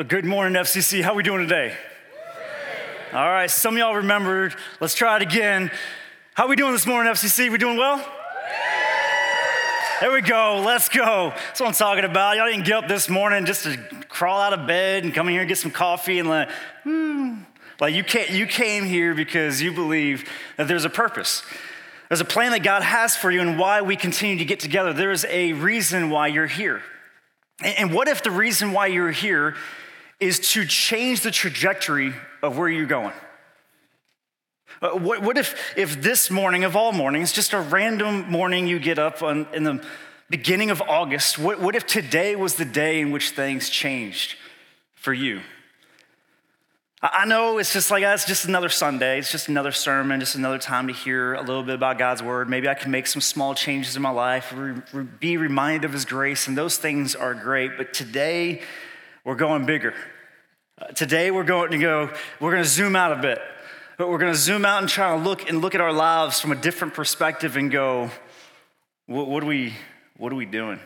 Well, good morning, FCC. How we doing today? All right, some of y'all remembered. Let's try it again. How we doing this morning, FCC? We doing well? There we go. Let's go. That's what I'm talking about. Y'all didn't get up this morning just to crawl out of bed and come in here and get some coffee and like, hmm. Like you, can't, you came here because you believe that there's a purpose. There's a plan that God has for you and why we continue to get together. There is a reason why you're here. And what if the reason why you're here is to change the trajectory of where you're going? Uh, what, if, if this morning of all mornings, just a random morning you get up on, in the beginning of August, what, what if today was the day in which things changed for you? I know it's just like, it's just another Sunday. It's just another sermon, just another time to hear a little bit about God's word. Maybe I can make some small changes in my life, be reminded of his grace, and those things are great. But today, we're going bigger. Uh, today, we're going to go, we're going to zoom out a bit. But we're going to zoom out and try to look and look at our lives from a different perspective and go, what, what are, we, what are we doing?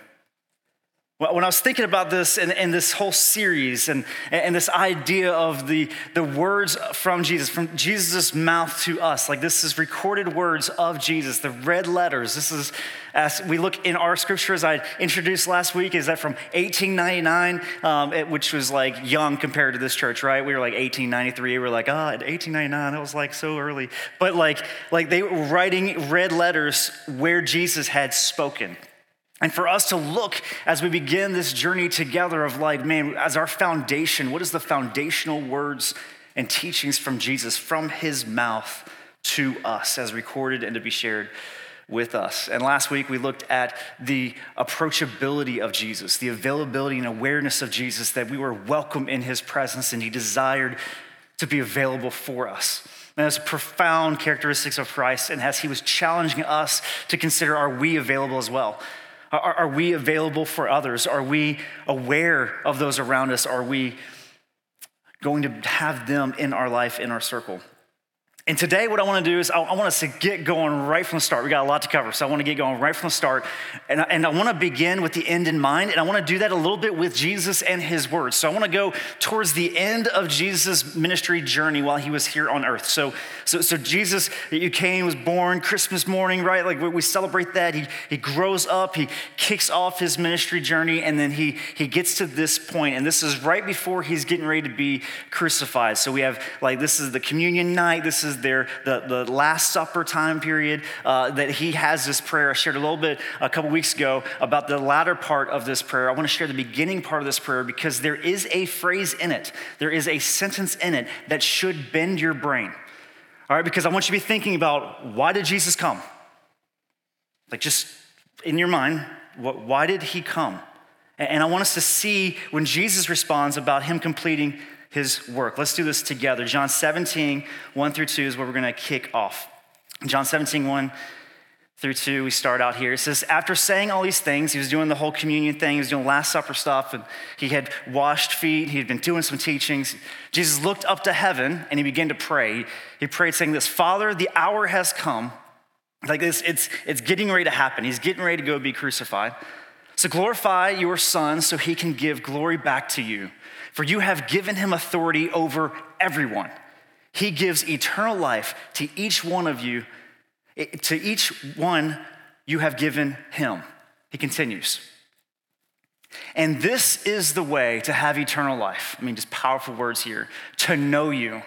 When I was thinking about this and, and this whole series and, and this idea of the, the words from Jesus, from Jesus' mouth to us, like this is recorded words of Jesus, the red letters. This is, as we look in our scripture, as I introduced last week, is that from 1899, um, it, which was like young compared to this church, right? We were like 1893. We were like, ah, oh, 1899, that was like so early. But like, like they were writing red letters where Jesus had spoken. And for us to look as we begin this journey together of like, man, as our foundation, what is the foundational words and teachings from Jesus, from his mouth to us as recorded and to be shared with us. And last week we looked at the approachability of Jesus, the availability and awareness of Jesus, that we were welcome in his presence and he desired to be available for us. And that's profound characteristics of Christ. And as he was challenging us to consider, are we available as well? Are, are we available for others? Are we aware of those around us? Are we going to have them in our life, in our circle? And today, what I want to do is I, want us to get going right from the start. We got a lot to cover, so I want to get going right from the start. And I, and I want to begin with the end in mind, and I want to do that a little bit with Jesus and his words. So I want to go towards the end of Jesus' ministry journey while he was here on earth. So, so, so Jesus, you came, was born Christmas morning, right? Like we celebrate that. He, he grows up, he kicks off his ministry journey, and then he, he gets to this point, and this is right before he's getting ready to be crucified. So we have, like, this is the communion night, this is is there, the, the Last Supper time period, uh, that he has this prayer. I shared a little bit a couple weeks ago about the latter part of this prayer. I want to share the beginning part of this prayer because there is a phrase in it, there is a sentence in it that should bend your brain. All right, because I want you to be thinking about why did Jesus come? Like just in your mind, why did he come? And I want us to see when Jesus responds about him completing his work. Let's do this together. John 17, 1 through 2 is where we're going to kick off. John 17, 1 through 2, we start out here. It says, After saying all these things, he was doing the whole communion thing, he was doing Last Supper stuff, and he had washed feet, he had been doing some teachings. Jesus looked up to heaven and he began to pray. He prayed, saying, This, Father, the hour has come. Like this, it's, it's getting ready to happen. He's getting ready to go be crucified. So glorify your son so he can give glory back to you for you have given him authority over everyone. He gives eternal life to each one of you, to each one you have given him. He continues. And this is the way to have eternal life. I mean, just powerful words here to know you,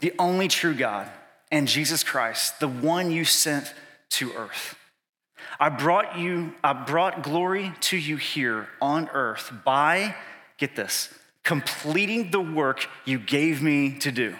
the only true God, and Jesus Christ, the one you sent to earth. I brought you, I brought glory to you here on earth by, get this, completing the work you gave me to do.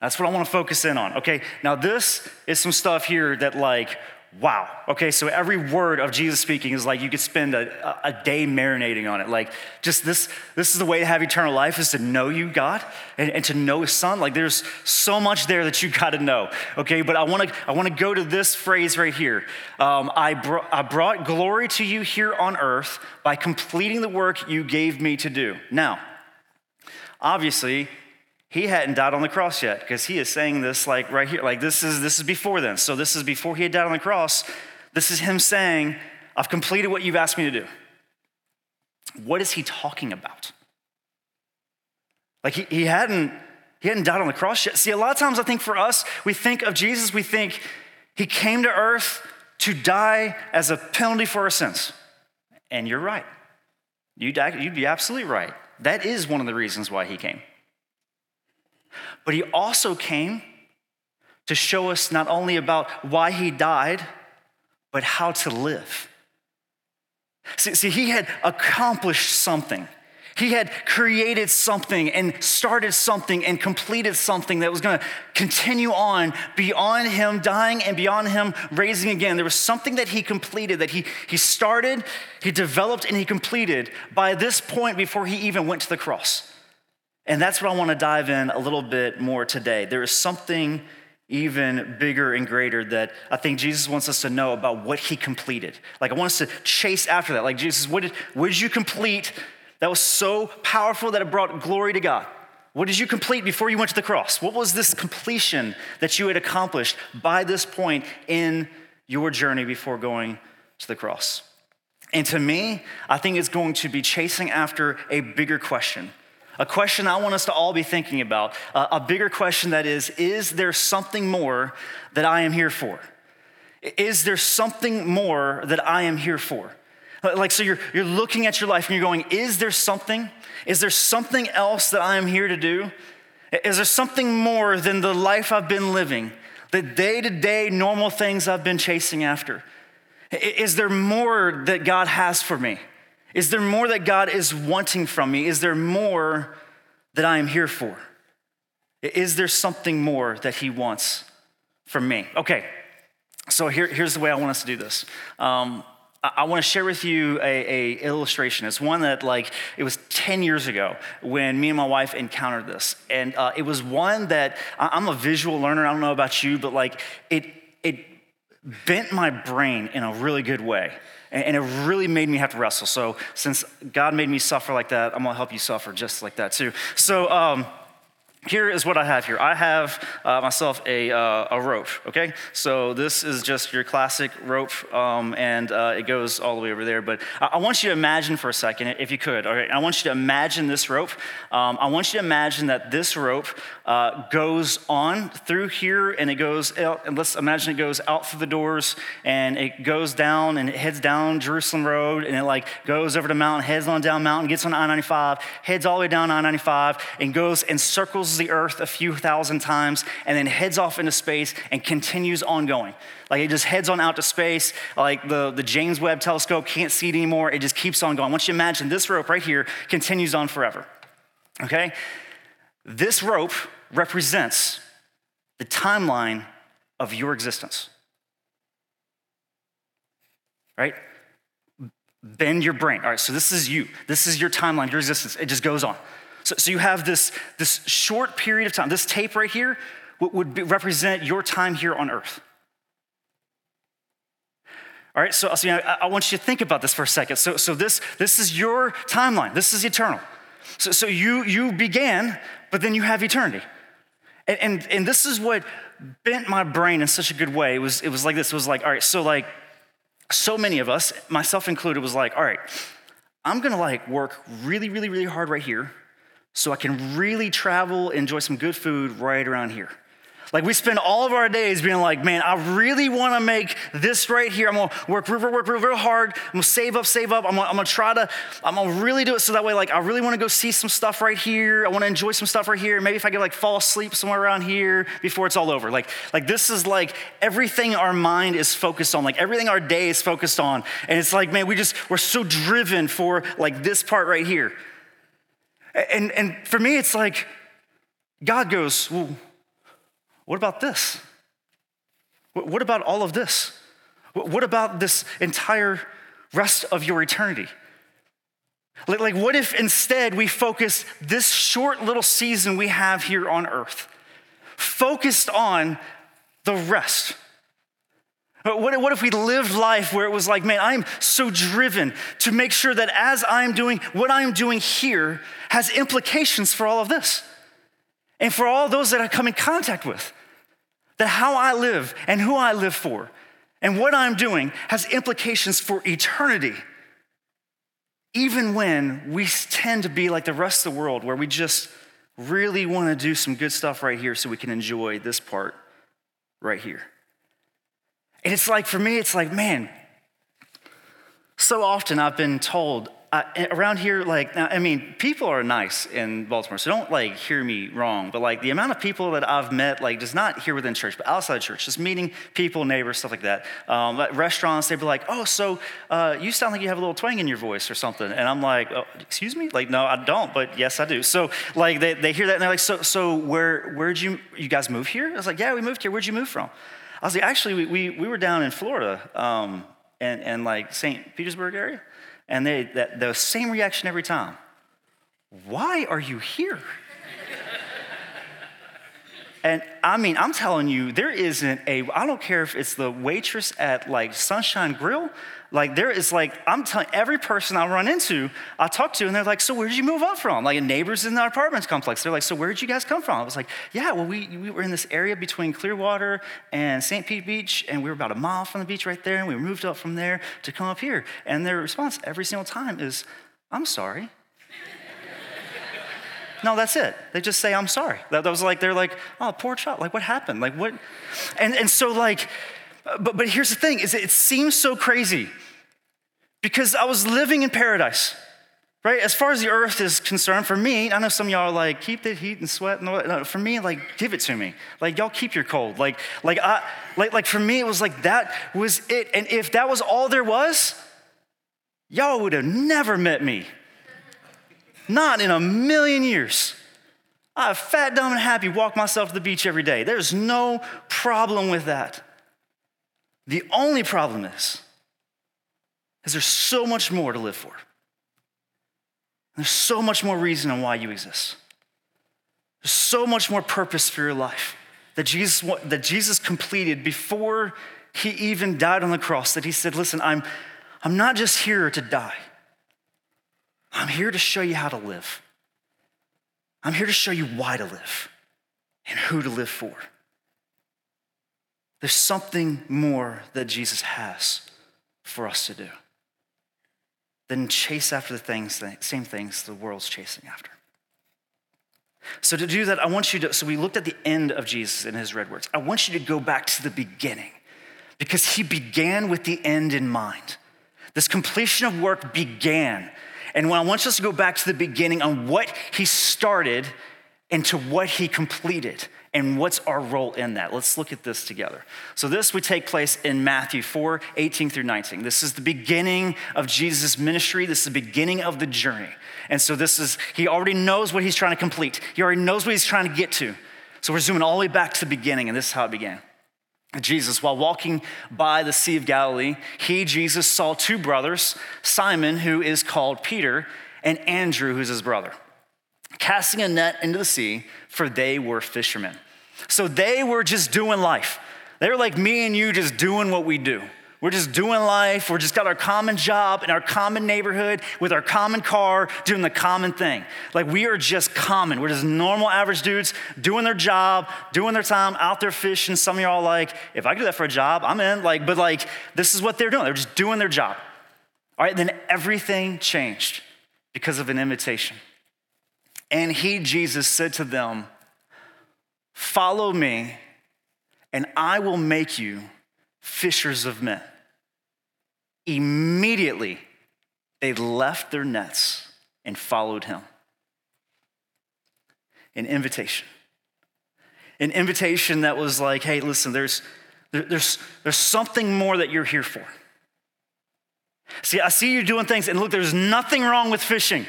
That's what I want to focus in on. Okay, now this is some stuff here that, like, wow. Okay, so every word of Jesus speaking is like you could spend a, a day marinating on it. Like, just this, this is the way to have eternal life is to know you, God, and, and to know His Son. Like, there's so much there that you got to know. Okay, but I want to I want to go to this phrase right here. Um, I, br- I brought glory to you here on earth by completing the work you gave me to do. Now. Obviously, he hadn't died on the cross yet because he is saying this like right here like this is this is before then so this is before he had died on the cross this is him saying i've completed what you've asked me to do what is he talking about Like he, he hadn't he hadn't died on the cross yet. See, a lot of times I think for us, we think of Jesus, we think he came to earth to die as a penalty for our sins. And you're right. You'd, you'd be absolutely right. That is one of the reasons why he came. But he also came to show us not only about why he died, but how to live. See, see, he had accomplished something. He had created something and started something and completed something that was going to continue on beyond him dying and beyond him raising again. There was something that he completed, that he, he started, he developed, and he completed by this point before he even went to the cross. And that's what I want to dive in a little bit more today. There is something even bigger and greater that I think Jesus wants us to know about what he completed. Like, I want us to chase after that. Like, Jesus, what did, what did you complete that was so powerful that it brought glory to God? What did you complete before you went to the cross? What was this completion that you had accomplished by this point in your journey before going to the cross? And to me, I think it's going to be chasing after a bigger question. A question I want us to all be thinking about. A bigger question that is Is there something more that I am here for? Is there something more that I am here for? Like, so you're, you're looking at your life and you're going, is there something? Is there something else that I am here to do? Is there something more than the life I've been living, the day to day normal things I've been chasing after? Is there more that God has for me? Is there more that God is wanting from me? Is there more that I am here for? Is there something more that He wants from me? Okay, so here, here's the way I want us to do this. Um, I want to share with you a, a, illustration. It's one that like it was 10 years ago when me and my wife encountered this, and uh, it was one that I'm a visual learner. I don't know about you, but like it it bent my brain in a really good way, and, it really made me have to wrestle. So since God made me suffer like that, I'm gonna help you suffer just like that too. So. Um, here is what I have here. I have uh, myself a, uh, a rope, okay? So this is just your classic rope, um, and uh, it goes all the way over there. But I, I, want you to imagine for a second, if you could, all right? I want you to imagine this rope. Um, I want you to imagine that this rope uh, goes on through here, and it goes out, and let's imagine it goes out through the doors, and it goes down, and it heads down Jerusalem Road, and it like goes over the mountain, heads on down mountain, gets on I-95, heads all the way down I-95, and goes and circles the earth a few thousand times and then heads off into space and continues on going. Like it just heads on out to space. Like the, the James Webb telescope can't see it anymore. It just keeps on going. Want you imagine this rope right here continues on forever. Okay? This rope represents the timeline of your existence. Right? Bend your brain. All right, so this is you. This is your timeline, your existence. It just goes on. So, so you have this, this short period of time. This tape right here would be, represent your time here on earth. All right, so, so you know, I, I, want you to think about this for a second. So, so this, this is your timeline, this is eternal. So, so you, you began, but then you have eternity. And, and, and this is what bent my brain in such a good way. It was, it was like this it was like, all right, so like, so many of us, myself included, was like, all right, I'm gonna like work really, really, really hard right here so I can really travel, enjoy some good food right around here. Like we spend all of our days being like, man, I really want to make this right here. I'm gonna work, work, work, work real hard. I'm gonna save up, save up. I'm gonna, I'm gonna try to, I'm gonna really do it so that way, like, I really want to go see some stuff right here. I want to enjoy some stuff right here. Maybe if I could like fall asleep somewhere around here before it's all over. Like, like this is like everything our mind is focused on. Like everything our day is focused on. And it's like, man, we just we're so driven for like this part right here. And, and for me, it's like God goes, Well, what about this? What about all of this? What about this entire rest of your eternity? Like, like, what if instead we focus this short little season we have here on earth, focused on the rest? What, what if we lived life where it was like, man, I'm so driven to make sure that as I'm doing what I'm doing here has implications for all of this and for all those that I come in contact with? That how I live and who I live for and what I'm doing has implications for eternity. Even when we tend to be like the rest of the world, where we just really want to do some good stuff right here so we can enjoy this part right here. And it's like, for me, it's like, man, so often I've been told I, around here, like, I mean, people are nice in Baltimore, so don't like hear me wrong, but like the amount of people that I've met, like, just not here within church, but outside church, just meeting people, neighbors, stuff like that. Um, restaurants, they'd be like, oh, so uh, you sound like you have a little twang in your voice or something. And I'm like, oh, excuse me? Like, no, I don't, but yes, I do. So, like, they, they hear that and they're like, so, so where, where'd you, you guys move here? I was like, yeah, we moved here. Where'd you move from? I was like, actually, we, we, we were down in Florida um, and, and like St. Petersburg area. And they, that, the same reaction every time Why are you here? And I mean, I'm telling you, there isn't a, I don't care if it's the waitress at like Sunshine Grill, like there is like, I'm telling every person I run into, I talk to, and they're like, so where did you move up from? Like a neighbors in our apartments complex. They're like, so where did you guys come from? I was like, yeah, well, we, we were in this area between Clearwater and St. Pete Beach, and we were about a mile from the beach right there, and we moved up from there to come up here. And their response every single time is, I'm sorry. No, that's it. They just say, I'm sorry. That, that was like, they're like, oh, poor child. Like, what happened? Like, what? And, and so, like, but, but here's the thing is it seems so crazy because I was living in paradise, right? As far as the earth is concerned, for me, I know some y'all like, keep the heat and sweat and all that. For me, like, give it to me. Like, y'all keep your cold. Like, like, I, like, like for me, it was like that was it. And if that was all there was, y'all would have never met me. Not in a million years. I fat, dumb, and happy walk myself to the beach every day. There's no problem with that. The only problem is, is there's so much more to live for. There's so much more reason on why you exist. There's so much more purpose for your life that Jesus, that Jesus completed before he even died on the cross. That he said, Listen, I'm, I'm not just here to die. I'm here to show you how to live. I'm here to show you why to live and who to live for. There's something more that Jesus has for us to do than chase after the things, same things the world's chasing after. So, to do that, I want you to. So, we looked at the end of Jesus in his red words. I want you to go back to the beginning because he began with the end in mind. This completion of work began and when I want us to go back to the beginning on what he started and to what he completed and what's our role in that. Let's look at this together. So, this would take place in Matthew 4 18 through 19. This is the beginning of Jesus' ministry, this is the beginning of the journey. And so, this is, he already knows what he's trying to complete, he already knows what he's trying to get to. So, we're zooming all the way back to the beginning, and this is how it began. Jesus, while walking by the Sea of Galilee, he, Jesus, saw two brothers, Simon, who is called Peter, and Andrew, who's his brother, casting a net into the sea, for they were fishermen. So they were just doing life. They were like me and you, just doing what we do. We're just doing life. We're just got our common job in our common neighborhood with our common car, doing the common thing. Like we are just common. We're just normal, average dudes doing their job, doing their time, out there fishing. Some of you are all like, if I do that for a job, I'm in. Like, but like, this is what they're doing. They're just doing their job. All right, then everything changed because of an invitation. And he, Jesus, said to them, Follow me, and I will make you fishers of men. Immediately, they left their nets and followed him. An invitation. An invitation that was like, hey, listen, there's, there's, there's something more that you're here for. See, I see you doing things, and look, there's nothing wrong with fishing.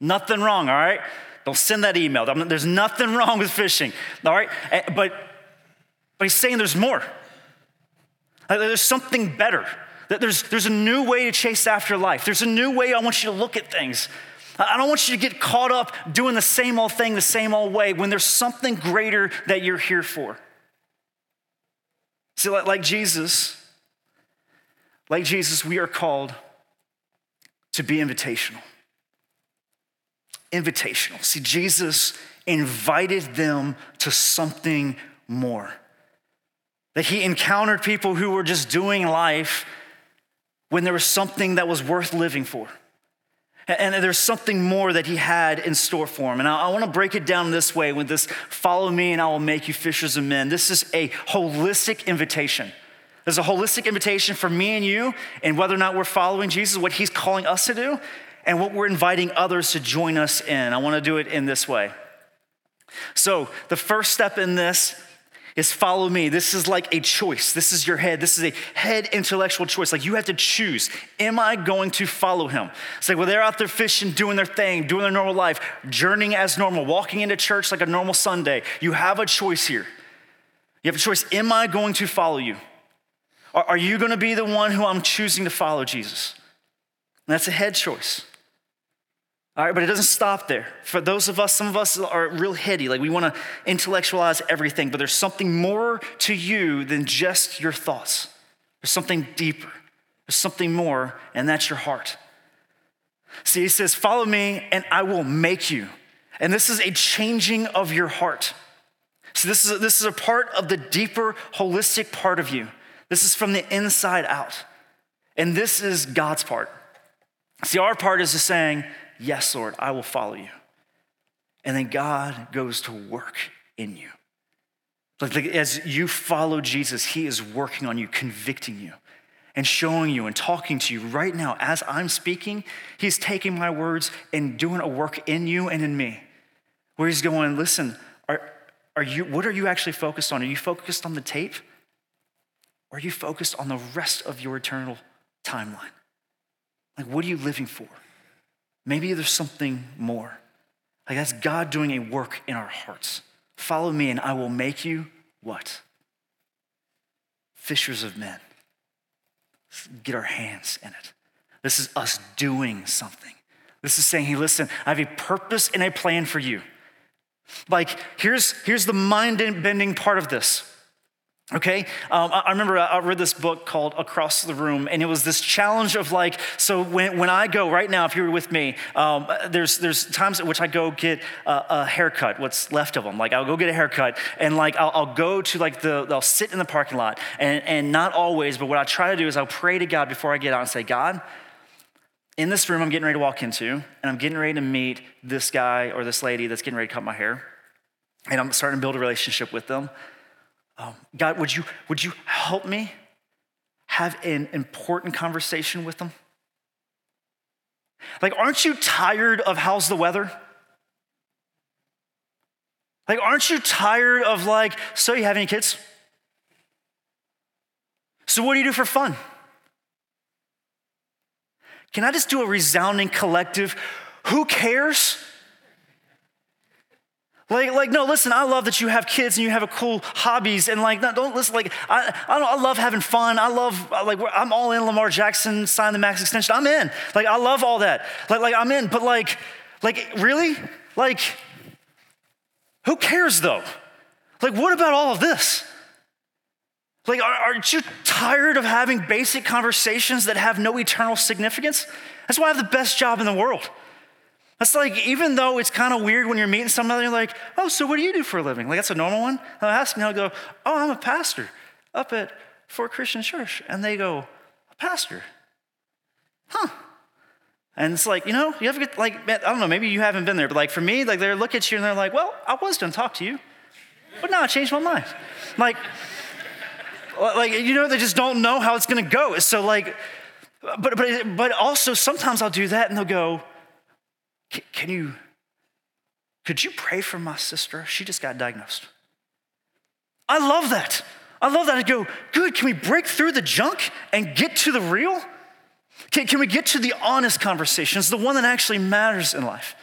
Nothing wrong, all right? Don't send that email. There's nothing wrong with fishing, all right? Eh, but, but he's saying there's more. There's something better. There's, there's a new way to chase after life. There's a new way I want you to look at things. I don't want you to get caught up doing the same old thing the same old way when there's something greater that you're here for. See, like, like Jesus, like Jesus, we are called to be invitational. Invitational. See, Jesus invited them to something more. That he encountered people who were just doing life when there was something that was worth living for. And there's something more that he had in store for him. And I, want to break it down this way with this follow me and I will make you fishers of men. This is a holistic invitation. There's a holistic invitation for me and you, and whether or not we're following Jesus, what he's calling us to do, and what we're inviting others to join us in. I want to do it in this way. So, the first step in this is follow me. This is like a choice. This is your head. This is a head intellectual choice. Like you have to choose. Am I going to follow him? It's like, well, they're out there fishing, doing their thing, doing their normal life, journeying as normal, walking into church like a normal Sunday. You have a choice here. You have a choice. Am I going to follow you? Are you going to be the one who I'm choosing to follow Jesus? And that's a head choice. All right, but it doesn't stop there. For those of us, some of us are real heady, like we want to intellectualize everything, but there's something more to you than just your thoughts. There's something deeper, there's something more, and that's your heart. See, he says, Follow me, and I will make you. And this is a changing of your heart. So, this is a, this is a part of the deeper, holistic part of you. This is from the inside out. And this is God's part. See, our part is just saying, Yes, Lord, I will follow you. And then God goes to work in you. Like, as you follow Jesus, He is working on you, convicting you, and showing you and talking to you right now. As I'm speaking, He's taking my words and doing a work in you and in me. Where He's going, listen, are, are you, what are you actually focused on? Are you focused on the tape? Or are you focused on the rest of your eternal timeline? Like, what are you living for? Maybe there's something more. Like that's God doing a work in our hearts. Follow me and I will make you what? Fishers of men. Let's get our hands in it. This is us doing something. This is saying, hey, listen, I have a purpose and a plan for you. Like, here's, here's the mind bending part of this. Okay, um, I remember I read this book called Across the Room, and it was this challenge of like, so when, when I go right now, if you're with me, um, there's there's times at which I go get a, a, haircut, what's left of them. Like I'll go get a haircut, and like I'll, I'll, go to like the, I'll sit in the parking lot, and, and not always, but what I try to do is I'll pray to God before I get out and say, God, in this room I'm getting ready to walk into, and I'm getting ready to meet this guy or this lady that's getting ready to cut my hair, and I'm starting to build a relationship with them. Um, God, would you, would you help me have an important conversation with them? Like, aren't you tired of how's the weather? Like, aren't you tired of, like, so you have any kids? So, what do you do for fun? Can I just do a resounding collective? Who cares? Like, like, no, listen, I love that you have kids and you have a cool hobbies and like, no, don't listen, like, I, I, I love having fun. I love, uh, like, I'm all in Lamar Jackson, sign the max extension. I'm in. Like, I love all that. Like, like, I'm in, but like, like, really? Like, who cares though? Like, what about all of this? Like, aren't you tired of having basic conversations that have no eternal significance? That's why I have the best job in the world. That's like, even though it's kind of weird when you're meeting somebody, you're like, oh, so what do you do for a living? Like, that's a normal one. I'll ask, and I'll go, oh, I'm a pastor up at Fork Christian Church. And they go, a pastor? Huh. And it's like, you know, you ever get, like, I don't know, maybe you haven't been there, but like for me, like they look at you and they're like, well, I was going to talk to you, but now I changed my mind. Like, like, you know, they just don't know how it's going to go. So like, but, but, but also sometimes I'll do that and they'll go, can you, could you pray for my sister? She just got diagnosed. I love that. I love that. I go, good, can we break through the junk and get to the real? Can, can we get to the honest conversations, the one that actually matters in life?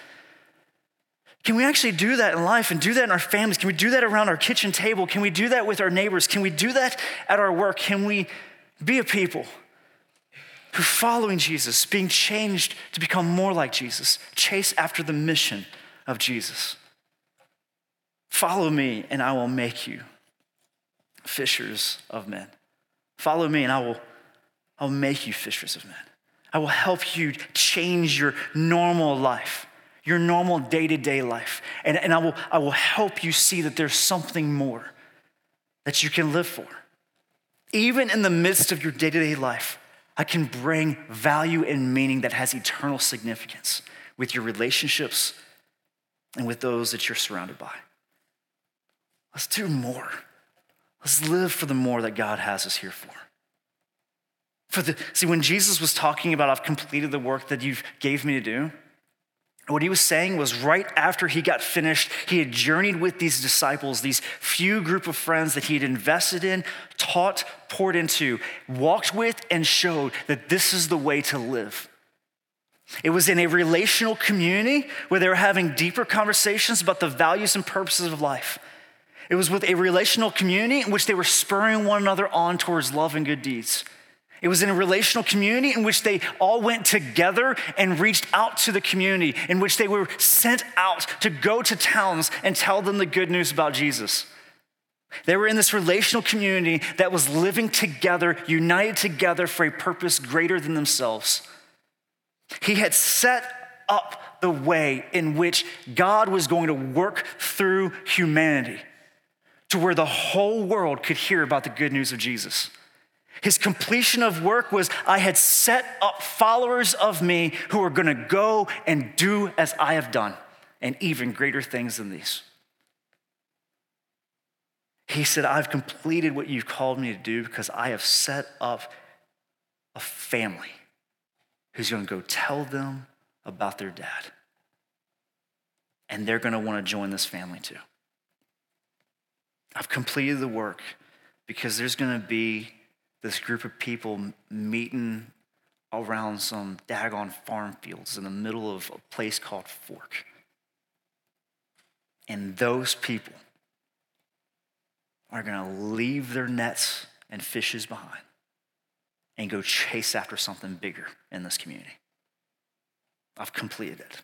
Can we actually do that in life and do that in our families? Can we do that around our kitchen table? Can we do that with our neighbors? Can we do that at our work? Can we be a people who following Jesus, being changed to become more like Jesus, chase after the mission of Jesus. Follow me, and I will make you fishers of men. Follow me, and I will I'll make you fishers of men. I will help you change your normal life, your normal day to day life. And, and I, will, I will help you see that there's something more that you can live for. Even in the midst of your day to day life, I can bring value and meaning that has eternal significance with your relationships and with those that you're surrounded by. Let's do more. Let's live for the more that God has us here for. For the, see, when Jesus was talking about, I've completed the work that you've gave me to do, what he was saying was right after he got finished, he had journeyed with these disciples, these few group of friends that he had invested in, taught, poured into, walked with, and showed that this is the way to live. It was in a relational community where they were having deeper conversations about the values and purposes of life. It was with a relational community in which they were spurring one another on towards love and good deeds. It was in a relational community in which they all went together and reached out to the community, in which they were sent out to go to towns and tell them the good news about Jesus. They were in this relational community that was living together, united together for a purpose greater than themselves. He had set up the way in which God was going to work through humanity to where the whole world could hear about the good news of Jesus. His completion of work was I had set up followers of me who are going to go and do as I have done, and even greater things than these. He said, I've completed what you've called me to do because I have set up a family who's going to go tell them about their dad. And they're going to want to join this family too. I've completed the work because there's going to be this group of people meeting around some daggone farm fields in the middle of a place called Fork. And those people are going to leave their nets and fishes behind and go chase after something bigger in this community. I've completed it.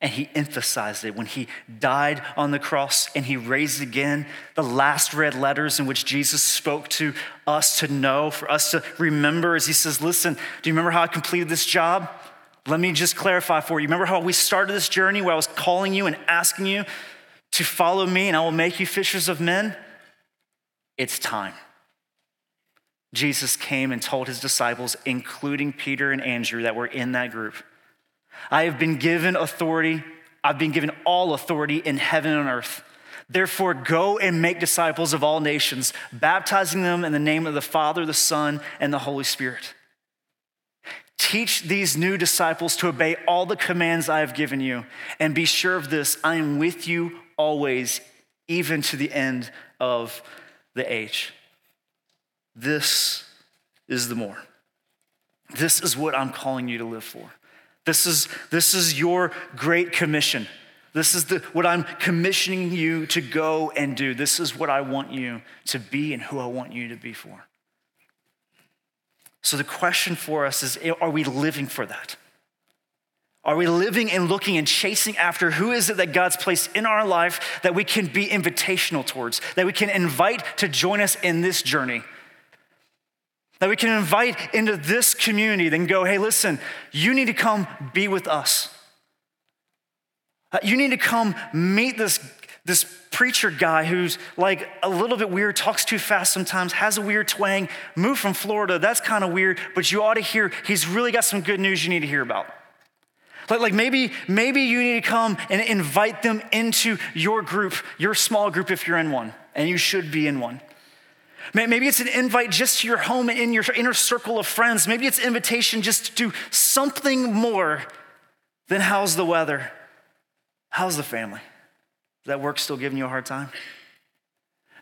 And he emphasized it when he died on the cross and he raised again the last red letters in which Jesus spoke to us to know, for us to remember, as he says, Listen, do you remember how I completed this job? Let me just clarify for you. Remember how we started this journey where I was calling you and asking you to follow me and I will make you fishers of men? It's time. Jesus came and told his disciples, including Peter and Andrew, that were in that group I have been given authority. I've been given all authority in heaven and earth. Therefore, go and make disciples of all nations, baptizing them in the name of the Father, the Son, and the Holy Spirit. Teach these new disciples to obey all the commands I have given you, and be sure of this I am with you always, even to the end of the age. This is the more. This is what I'm calling you to live for. This is, this is your great commission. This is the, what I'm commissioning you to go and do. This is what I want you to be and who I want you to be for. So the question for us is eh, are we living for that? Are we living and looking and chasing after who is it that God's placed in our life that we can be invitational towards, that we can invite to join us in this journey? That we can invite into this community, then go, hey, listen, you need to come be with us. Uh, you need to come meet this, this preacher guy who's like a little bit weird, talks too fast sometimes, has a weird twang, moved from Florida. That's kind of weird, but you ought to hear, he's really got some good news you need to hear about. Like, like maybe, maybe you need to come and invite them into your group, your small group if you're in one, and you should be in one. Maybe it's an invite just to your home and in your inner circle of friends. Maybe it's invitation just to do something more than how's the weather? How's the family? Is that work still giving you a hard time?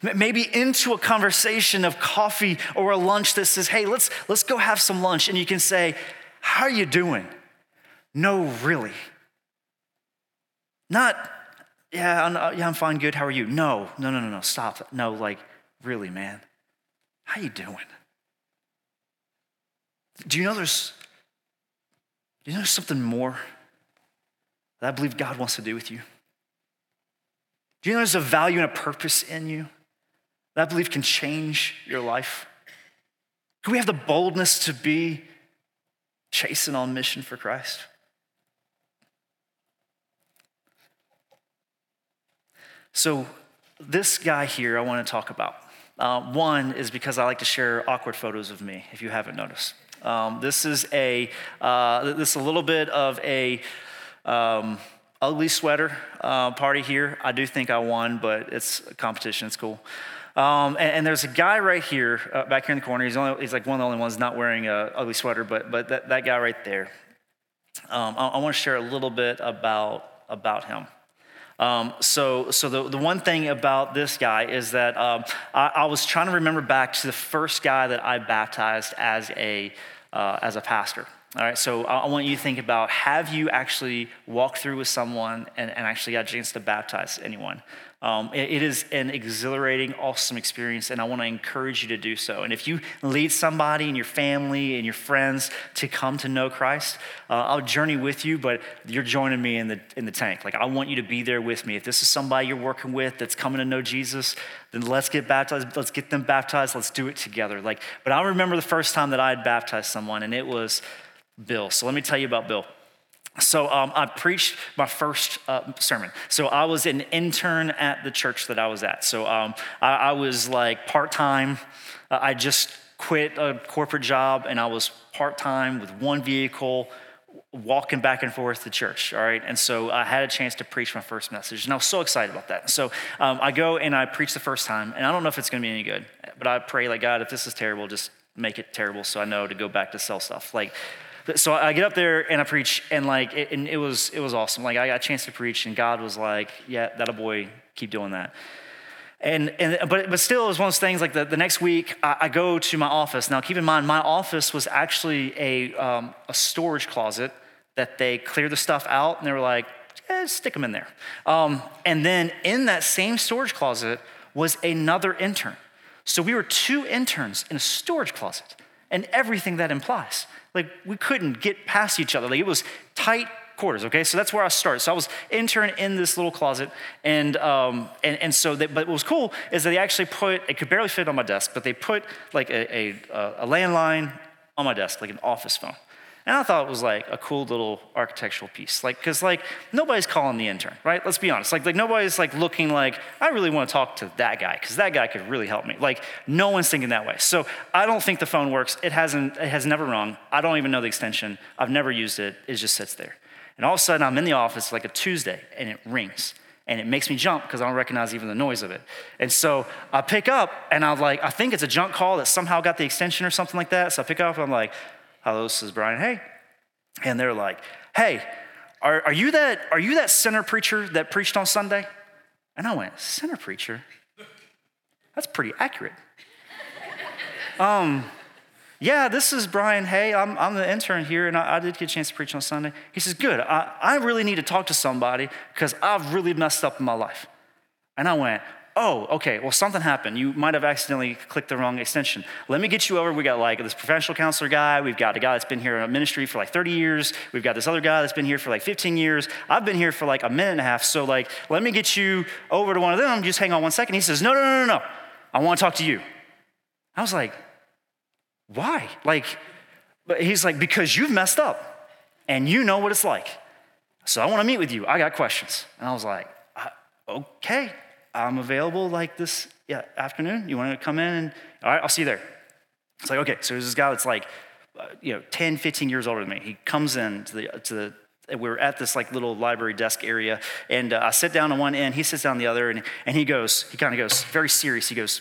Maybe into a conversation of coffee or a lunch that says, hey, let's, let's go have some lunch. And you can say, how are you doing? No, really. Not, yeah, I'm, uh, yeah, I'm fine, good. How are you? No, no, no, no, no, stop. No, like, really, man. How you doing? Do you know there's do you know something more that I believe God wants to do with you? Do you know there's a value and a purpose in you that I believe can change your life? Can we have the boldness to be chasing on mission for Christ? So, this guy here I want to talk about. Uh, one is because I like to share awkward photos of me, if you haven't noticed. Um, this is a uh, this is a little bit of a um, ugly sweater uh, party here. I do think I won, but it's a competition. It's cool. Um, and, and, there's a guy right here, uh, back here in the corner. He's, only, he's like one of the only ones not wearing a ugly sweater, but, but that, that guy right there. Um, I, I want to share a little bit about, about him. Um, so, so the, the one thing about this guy is that um, I, I, was trying to remember back to the first guy that I baptized as a, uh, as a pastor. All right, so I want you to think about have you actually walked through with someone and, and actually got a chance to baptize anyone? Um, it, is an exhilarating, awesome experience, and I want to encourage you to do so. And if you lead somebody in your family and your friends to come to know Christ, uh, I'll journey with you, but you're joining me in the, in the tank. Like, I want you to be there with me. If this is somebody you're working with that's coming to know Jesus, then let's get baptized. Let's get them baptized. Let's do it together. Like, but I remember the first time that I had baptized someone, and it was Bill. So let me tell you about Bill. So um, I preached my first uh, sermon. So I was an intern at the church that I was at. So um, I, I, was like part time. Uh, I just quit a corporate job and I was part time with one vehicle, walking back and forth to church. All right, and so I had a chance to preach my first message, and I was so excited about that. So um, I go and I preach the first time, and I don't know if it's going to be any good, but I pray like God, if this is terrible, just make it terrible so I know to go back to sell stuff. Like so I get up there and I preach, and like, it, and it was it was awesome. Like I got a chance to preach, and God was like, "Yeah, that a boy, keep doing that." And, and but, but still, it was one of those things like the, the next week, I, I go to my office. Now, keep in mind, my office was actually a, um, a storage closet that they cleared the stuff out and they were like, eh, stick them in there. Um, and then in that same storage closet was another intern. So we were two interns in a storage closet and everything that implies. Like we couldn't get past each other. Like it was tight quarters. Okay, so that's where I started. So I was intern in this little closet, and um, and and so they, but what was cool is that they actually put it could barely fit on my desk, but they put like a, a, a landline on my desk, like an office phone. And I thought it was like a cool little architectural piece. Like, cause like nobody's calling the intern, right? Let's be honest. Like, like nobody's like looking like, I really want to talk to that guy, because that guy could really help me. Like, no one's thinking that way. So I don't think the phone works. It hasn't, it has never rung. I don't even know the extension. I've never used it. It just sits there. And all of a sudden I'm in the office like a Tuesday and it rings and it makes me jump because I don't recognize even the noise of it. And so I pick up and I'm like, I think it's a junk call that somehow got the extension or something like that. So I pick up and I'm like, hello, this is Brian. Hey. And they're like, hey, are, are, you that, are you that center preacher that preached on Sunday? And I went, center preacher? That's pretty accurate. um, yeah, this is Brian Hay. I'm, I'm the intern here, and I, I, did get a chance to preach on Sunday. He says, Good, I, I really need to talk to somebody because I've really messed up in my life. And I went, oh, okay, well, something happened. You might have accidentally clicked the wrong extension. Let me get you over. We got like this professional counselor guy. We've got a guy that's been here in ministry for like 30 years. We've got this other guy that's been here for like 15 years. I've been here for like a minute and a half. So, like, let me get you over to one of them. Just hang on one second. He says, no, no, no, no, no. I want to talk to you. I was like, why? Like, but he's like, because you've messed up and you know what it's like. So I want to meet with you. I got questions. And I was like, uh, okay. I'm available like this yeah, afternoon. You want to come in? And, all right, I'll see you there. It's like, okay, so there's this guy that's like, uh, you know, 10, 15 years older than me. He comes in to the, to the we're at this like little library desk area, and uh, I sit down on one end, he sits down the other, and, and he goes, he kind of goes very serious. He goes,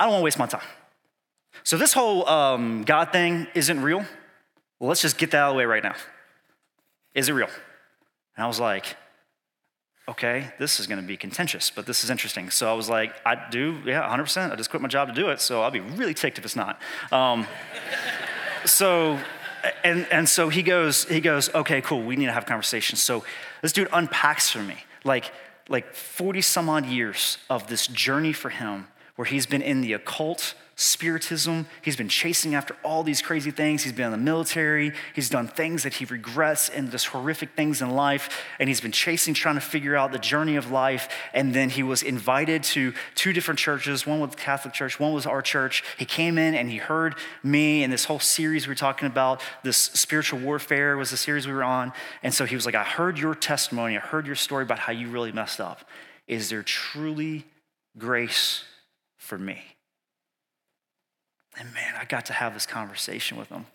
I don't want to waste my time. So this whole um, God thing isn't real. Well, let's just get that out of the way right now. Is it real? And I was like, okay, this is going to be contentious, but this is interesting. So I was like, I do, yeah, 100%. I just quit my job to do it, so I'll be really ticked if it's not. Um, so, and, and so he goes, he goes, okay, cool, we need to have a conversation. So this dude unpacks for me, like, like 40 some odd years of this journey for him where he's been in the occult, spiritism. He's been chasing after all these crazy things. He's been in the military. He's done things that he regrets and just horrific things in life. And he's been chasing, trying to figure out the journey of life. And then he was invited to two different churches. One was the Catholic church, one was our church. He came in and he heard me and this whole series we were talking about. This spiritual warfare was the series we were on. And so he was like, I heard your testimony. I heard your story about how you really messed up. Is there truly grace for me. And man, I got to have this conversation with him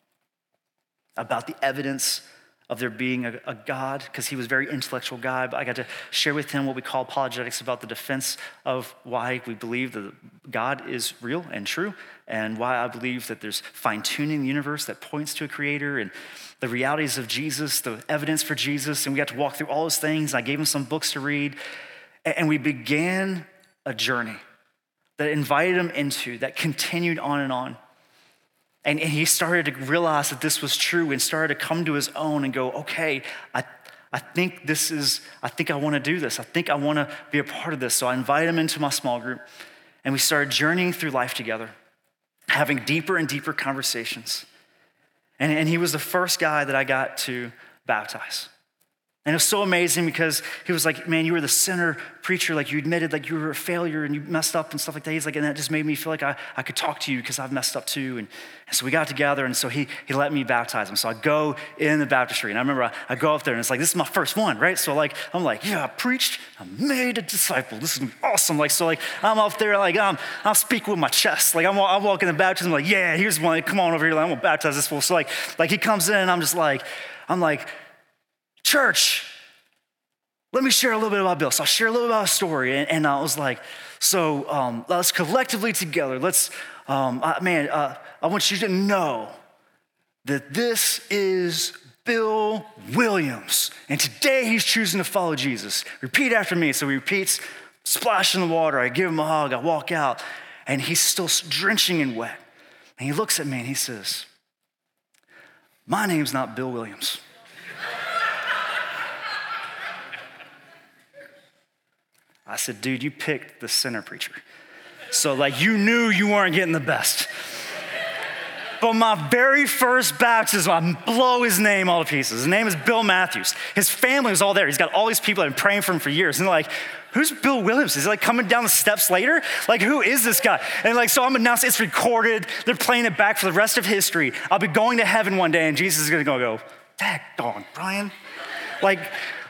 about the evidence of there being a, a God, because he was a very intellectual guy, but I got to share with him what we call apologetics about the defense of why we believe that God is real and true, and why I believe that there's fine tuning the universe that points to a creator, and the realities of Jesus, the evidence for Jesus, and we got to walk through all those things. I gave him some books to read, and we began a journey that invited him into, that continued on and on. And, and he started to realize that this was true and started to come to his own and go, okay, I, I think this is, I think I want to do this. I think I want to be a part of this. So I invite him into my small group and we started journeying through life together, having deeper and deeper conversations. And, and he was the first guy that I got to baptize. And it was so amazing because he was like, man, you were the sinner preacher. Like you admitted like you were a failure and you messed up and stuff like that. He's like, and that just made me feel like I, I could talk to you because I've messed up too. And, and, so we got together and so he, he let me baptize him. So I go in the baptistry and I remember I, I, go up there and it's like, this is my first one, right? So like, I'm like, yeah, I preached, I made a disciple. This is awesome. Like, so like, I'm up there like, um, I'm, I'll speak with my chest. Like I'm, I'm walking the baptism like, yeah, here's one. Come on over here. Like, I'm gonna baptize this fool. So like, like he comes in and I'm just like, I'm like, church, let me share a little bit about Bill. So I'll share a little bit about a story. And, and I was like, so um, let's collectively together, let's, um, uh, man, uh, I want you to know that this is Bill Williams. And today he's choosing to follow Jesus. Repeat after me. So he repeats, splash in the water. I give him a hug. I walk out. And he's still drenching in wet. And he looks at me and he says, My name's not Bill Williams. I said, dude, you picked the sinner preacher. So, like, you knew you weren't getting the best. But my very first baptism, I blow his name all to pieces. His name is Bill Matthews. His family was all there. He's got all these people that have been praying for him for years. And they're like, who's Bill Williams? Is he like coming down the steps later? Like, who is this guy? And like, so I'm announcing it's recorded. They're playing it back for the rest of history. I'll be going to heaven one day, and Jesus is gonna go, go, dog, Brian. Like,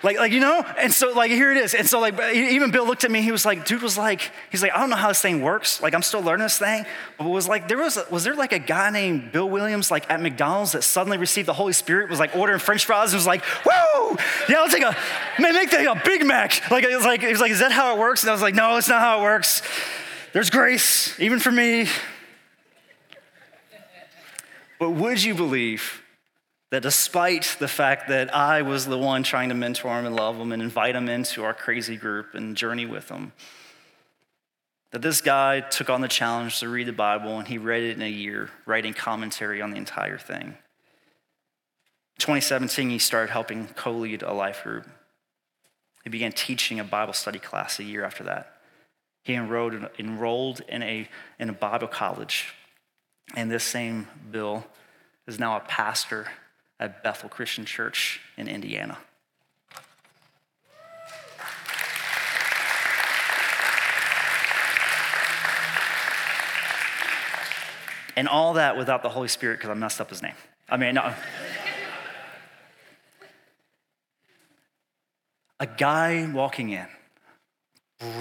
like, like, you know? And so, like, here it is. And so, like, even Bill looked at me, he was like, dude was like, he's like, I don't know how this thing works. Like, I'm still learning this thing. But it was like, there was, was there like a guy named Bill Williams, like at McDonald's that suddenly received the Holy Spirit, was like ordering French fries and was like, whoa, yeah, I'll take a, man, make that a Big Mac. Like, it was like, it was like, is that how it works? And I was like, no, it's not how it works. There's grace, even for me. But would you believe that despite the fact that I was the one trying to mentor him and love him and invite him into our crazy group and journey with him, that this guy took on the challenge to read the Bible and he read it in a year, writing commentary on the entire thing. 2017, he started helping co lead a life group. He began teaching a Bible study class a year after that. He enrolled, enrolled in, a, in a Bible college. And this same Bill is now a pastor at Bethel Christian Church in Indiana. And all that without the Holy Spirit because I messed up his name. I mean, no. a guy walking in,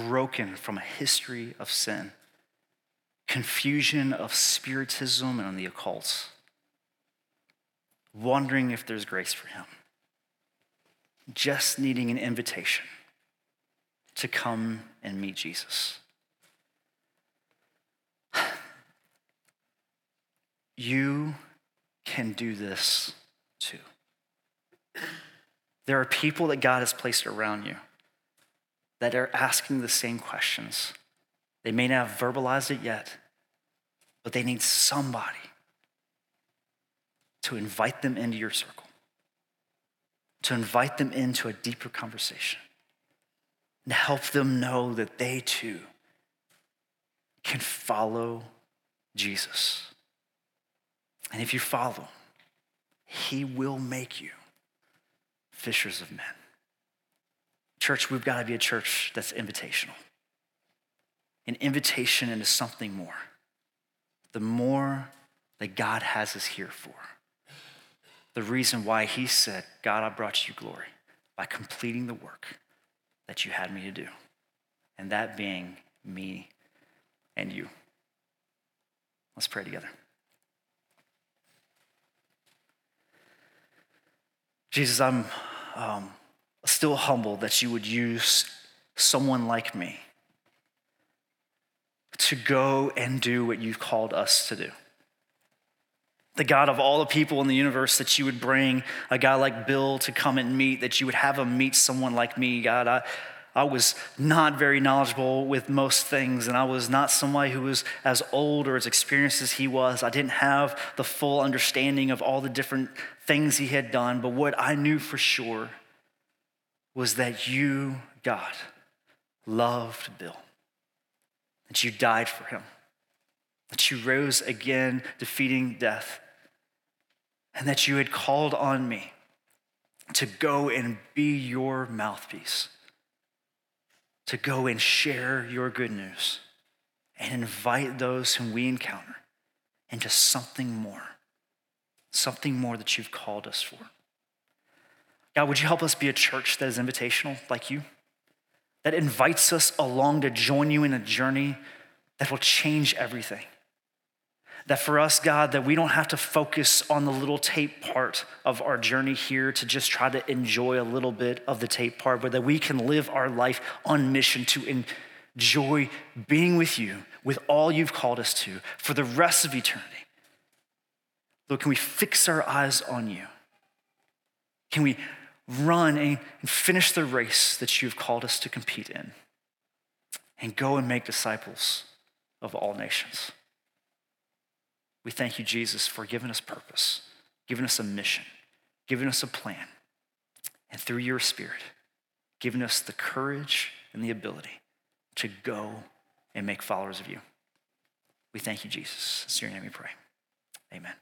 broken from a history of sin, confusion of spiritism and the occult wondering if there's grace for him, just needing an invitation to come and meet Jesus. You can do this too. There are people that God has placed around you that are asking the same questions. They may not have verbalized it yet, but they need somebody to invite them into your circle, to invite them into a deeper conversation, and help them know that they too can follow Jesus. And if you follow, he will make you fishers of men. Church, we've got to be a church that's invitational. An invitation into something more. The more that God has us here for the reason why he said, God, I brought you glory by completing the work that you had me to do. And that being me and you. Let's pray together. Jesus, I'm um, still humbled that you would use someone like me to go and do what you've called us to do. The God of all the people in the universe, that you would bring a guy like Bill to come and meet, that you would have him meet someone like me, God. I, I was not very knowledgeable with most things, and I was not somebody who was as old or as experienced as he was. I didn't have the full understanding of all the different things he had done, but what I knew for sure was that you, God, loved Bill, that you died for him, that you rose again, defeating death, and that you had called on me to go and be your mouthpiece to go and share your good news and invite those whom we encounter into something more, something more that you've called us for. God, would you help us be a church that is invitational like you, that invites us along to join you in a journey that will change everything? That for us, God, that we don't have to focus on the little tape part of our journey here to just try to enjoy a little bit of the tape part, but that we can live our life on mission to enjoy being with you, with all you've called us to for the rest of eternity. Lord, can we fix our eyes on you? Can we run and finish the race that you've called us to compete in? And go and make disciples of all nations. We thank you, Jesus, for giving us purpose, giving us a mission, giving us a plan, and through your Spirit, giving us the courage and the ability to go and make followers of you. We thank you, Jesus. It's your name we pray. Amen.